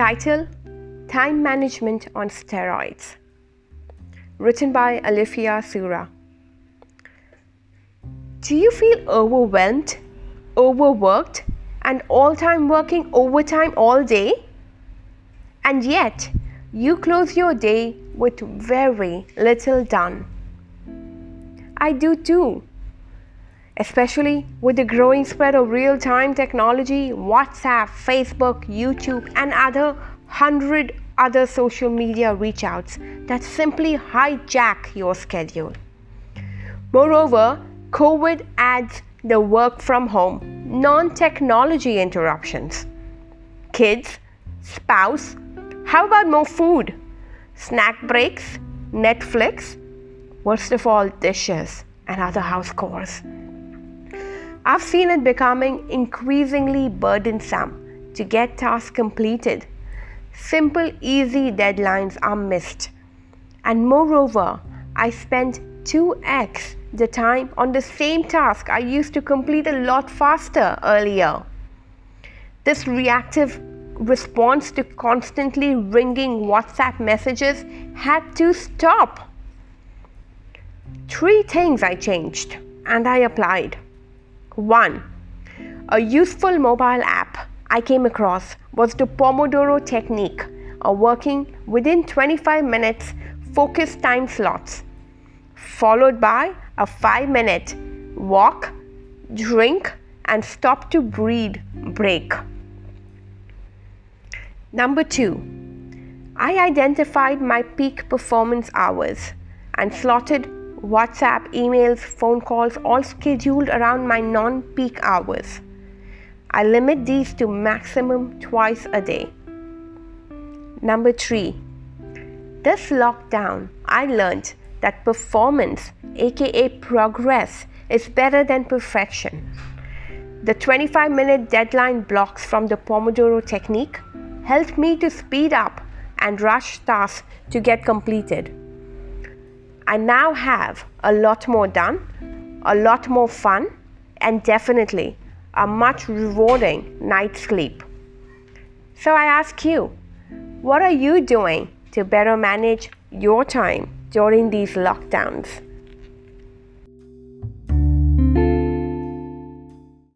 Title Time Management on Steroids. Written by Alifia Sura. Do you feel overwhelmed, overworked, and all time working overtime all day? And yet, you close your day with very little done. I do too especially with the growing spread of real time technology, WhatsApp, Facebook, YouTube, and other hundred other social media reach outs that simply hijack your schedule. Moreover, COVID adds the work from home, non technology interruptions. Kids, spouse, how about more food? Snack breaks, Netflix, worst of all, dishes and other house chores. I've seen it becoming increasingly burdensome to get tasks completed. Simple, easy deadlines are missed. And moreover, I spend 2x the time on the same task I used to complete a lot faster earlier. This reactive response to constantly ringing WhatsApp messages had to stop. Three things I changed and I applied. 1. A useful mobile app I came across was the Pomodoro technique, a working within 25 minutes focused time slots, followed by a 5 minute walk, drink, and stop to breathe break. Number 2. I identified my peak performance hours and slotted WhatsApp, emails, phone calls, all scheduled around my non peak hours. I limit these to maximum twice a day. Number three, this lockdown, I learned that performance, aka progress, is better than perfection. The 25 minute deadline blocks from the Pomodoro technique helped me to speed up and rush tasks to get completed. I now have a lot more done, a lot more fun, and definitely a much rewarding night's sleep. So I ask you, what are you doing to better manage your time during these lockdowns?